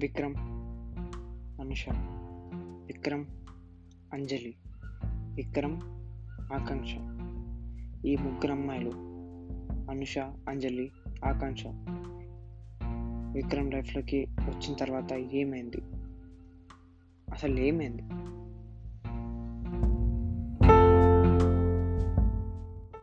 విక్రమ్ అనుష విక్రమ్ అంజలి విక్రమ్ ఆకాంక్ష. ఈ ముగ్గురు అమ్మాయిలు అనుష అంజలి ఆకాంక్ష. విక్రమ్ లైఫ్లోకి వచ్చిన తర్వాత ఏమైంది? అసలు ఏమైంది?